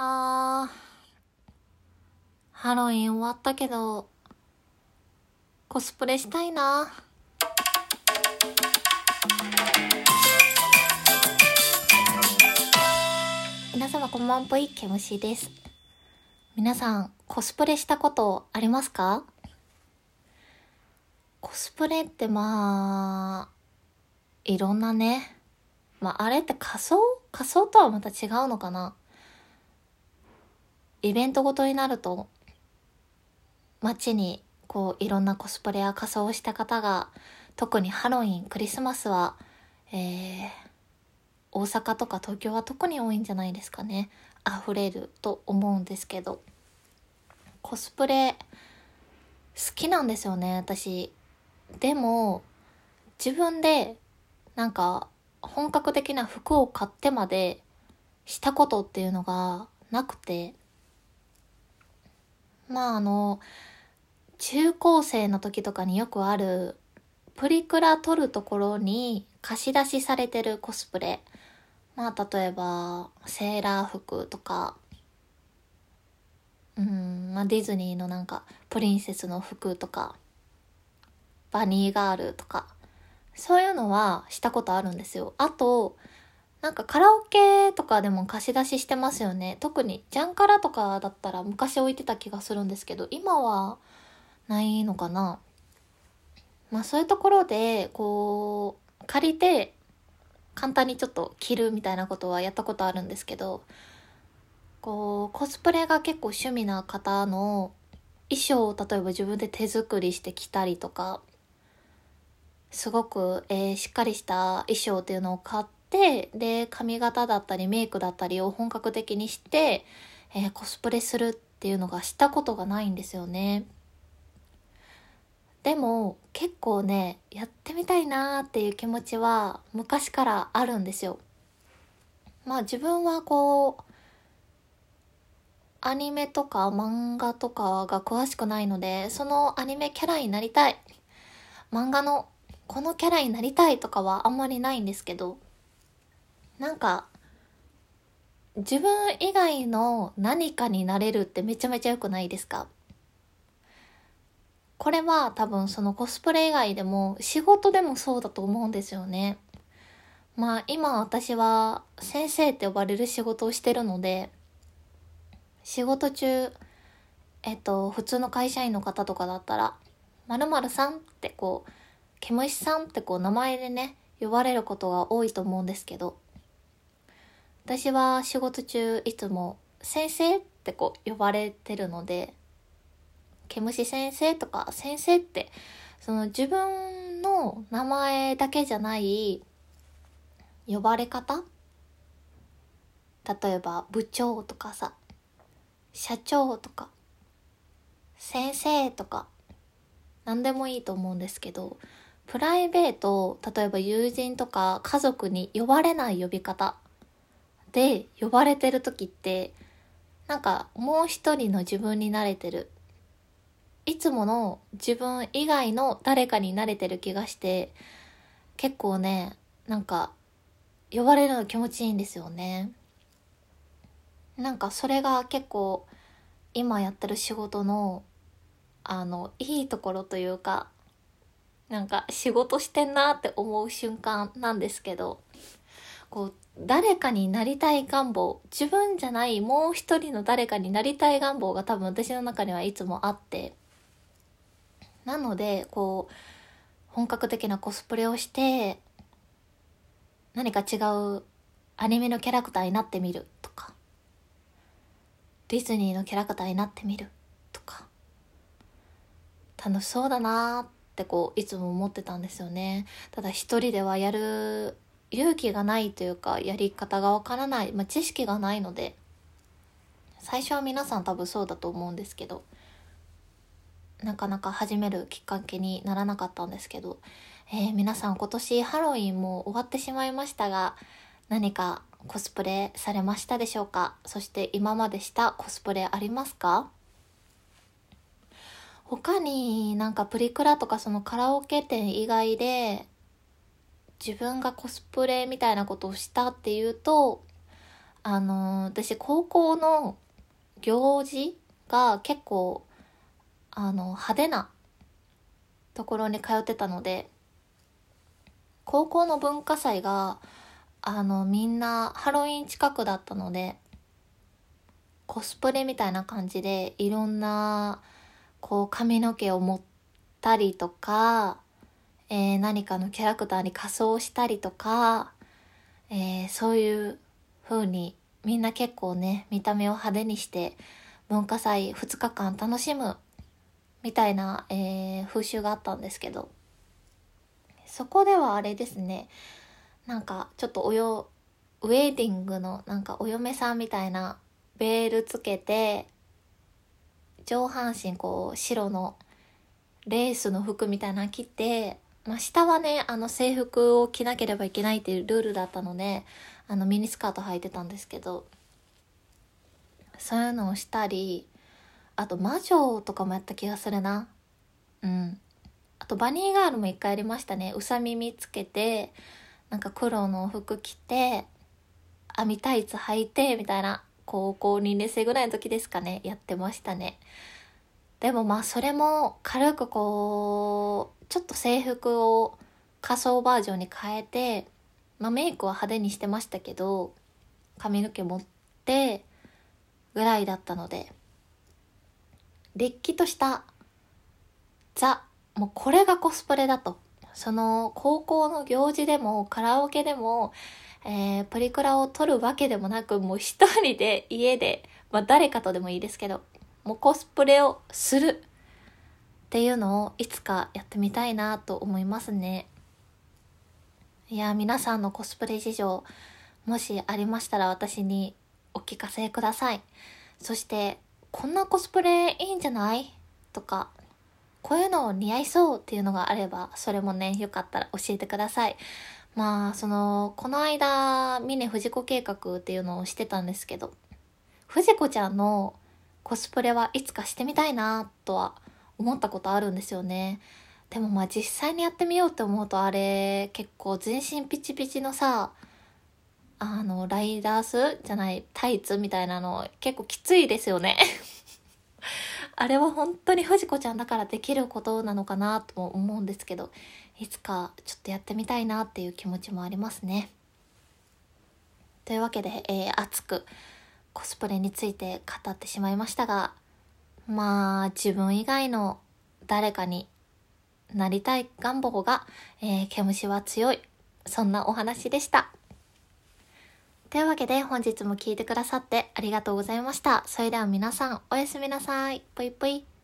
あー、ハロウィン終わったけど、コスプレしたいな。皆様こんばんぽい、ケムシです。皆さん、コスプレしたことありますか？コスプレってまあ、いろんなね。まあ、あれって仮装？仮装とはまた違うのかな？イベントごとになると、街にこういろんなコスプレや仮装をした方が、特にハロウィン、クリスマスは、えー、大阪とか東京は特に多いんじゃないですかね。溢れると思うんですけど。コスプレ、好きなんですよね、私。でも、自分で、なんか、本格的な服を買ってまでしたことっていうのがなくて、まああの、中高生の時とかによくある、プリクラ撮るところに貸し出しされてるコスプレ。まあ例えば、セーラー服とか、うん、まあディズニーのなんか、プリンセスの服とか、バニーガールとか、そういうのはしたことあるんですよ。あと、なんかカラオケとかでも貸し出ししてますよね。特にジャンカラとかだったら昔置いてた気がするんですけど、今はないのかな。まあそういうところで、こう、借りて簡単にちょっと着るみたいなことはやったことあるんですけど、こう、コスプレが結構趣味な方の衣装を例えば自分で手作りして着たりとか、すごく、えー、しっかりした衣装っていうのを買って、で、髪型だったりメイクだったりを本格的にして、えー、コスプレするっていうのがしたことがないんですよね。でも結構ね、やってみたいなーっていう気持ちは昔からあるんですよ。まあ自分はこう、アニメとか漫画とかが詳しくないので、そのアニメキャラになりたい。漫画のこのキャラになりたいとかはあんまりないんですけど、なんか、自分以外の何かになれるってめちゃめちゃ良くないですか？これは多分そのコスプレ以外でも仕事でもそうだと思うんですよね。まあ今私は先生って呼ばれる仕事をしてるので、仕事中、えっと、普通の会社員の方とかだったら、〇〇さんってこう、ケムシさんってこう名前でね、呼ばれることが多いと思うんですけど、私は仕事中いつも先生ってこう呼ばれてるので、ケムシ先生とか先生って、その自分の名前だけじゃない呼ばれ方例えば部長とかさ、社長とか、先生とか、何でもいいと思うんですけど、プライベート、例えば友人とか家族に呼ばれない呼び方で呼ばれてる時って、なんかもう一人の自分に慣れてる。いつもの自分以外の誰かに慣れてる気がして、結構ね、なんか呼ばれるの気持ちいいんですよね。なんかそれが結構今やってる仕事のあのいいところというかなんか仕事してんなって思う瞬間なんですけど、こう、誰かになりたい願望、自分じゃないもう一人の誰かになりたい願望が多分私の中にはいつもあって、なので、こう、本格的なコスプレをして、何か違うアニメのキャラクターになってみるとか、ディズニーのキャラクターになってみるとか、楽しそうだなってってこういつも思ってたんですよね。ただ一人ではやる勇気がないというかやり方がわからない、まあ、知識がないので最初は皆さん多分そうだと思うんですけどなかなか始めるきっかけにならなかったんですけど、えー、皆さん今年ハロウィンも終わってしまいましたが何かコスプレされましたでしょうか？そして今までしたコスプレありますか？他になんかプリクラとかそのカラオケ店以外で自分がコスプレみたいなことをしたっていうと、あの私高校の行事が結構あの派手なところに通ってたので高校の文化祭があのみんなハロウィン近くだったのでコスプレみたいな感じでいろんなこう髪の毛を持ったりとか、えー、何かのキャラクターに仮装したりとか、えー、そういう風にみんな結構ね見た目を派手にして文化祭2日間楽しむみたいな、えー、風習があったんですけどそこではあれですねなんかちょっとおよウェディングのなんかお嫁さんみたいなベールつけて上半身こう白のレースの服みたいなの着て、ま、下はねあの制服を着なければいけないっていうルールだったのであのミニスカート履いてたんですけどそういうのをしたりあと魔女とかもやった気がするな。うん。あとバニーガールも一回やりましたね。うさ耳つけてなんか黒の服着て網タイツ履いてみたいな高校2年生ぐらいの時ですかね。やってましたね。でもまあそれも軽くこうちょっと制服を仮装バージョンに変えてまあ、メイクは派手にしてましたけど髪の毛持ってぐらいだったのでれっきとしたザもうこれがコスプレだと。その高校の行事でもカラオケでも、えー、プリクラを撮るわけでもなくもう一人で家で、まあ、誰かとでもいいですけどもコスプレをするっていうのをいつかやってみたいなと思いますね。いや、皆さんのコスプレ事情、もしありましたら私にお聞かせください。そして、こんなコスプレいいんじゃない？とか、こういうの似合いそうっていうのがあれば、それもね、よかったら教えてください。まあ、その、この間、峰藤子計画っていうのをしてたんですけど、藤子ちゃんのコスプレはいつかしてみたいなとは思ったことあるんですよね。でもまあ実際にやってみようって思うとあれ結構全身ピチピチのさあのライダースじゃないタイツみたいなの結構きついですよね あれは本当に藤子ちゃんだからできることなのかなとも思うんですけどいつかちょっとやってみたいなっていう気持ちもありますね。というわけで、えー、熱くコスプレについて語ってしまいましたがまあ自分以外の誰かになりたい願望が、えー、毛虫は強い。そんなお話でした。というわけで本日も聴いてくださってありがとうございました。それでは皆さんおやすみなさい。ぽいぽい。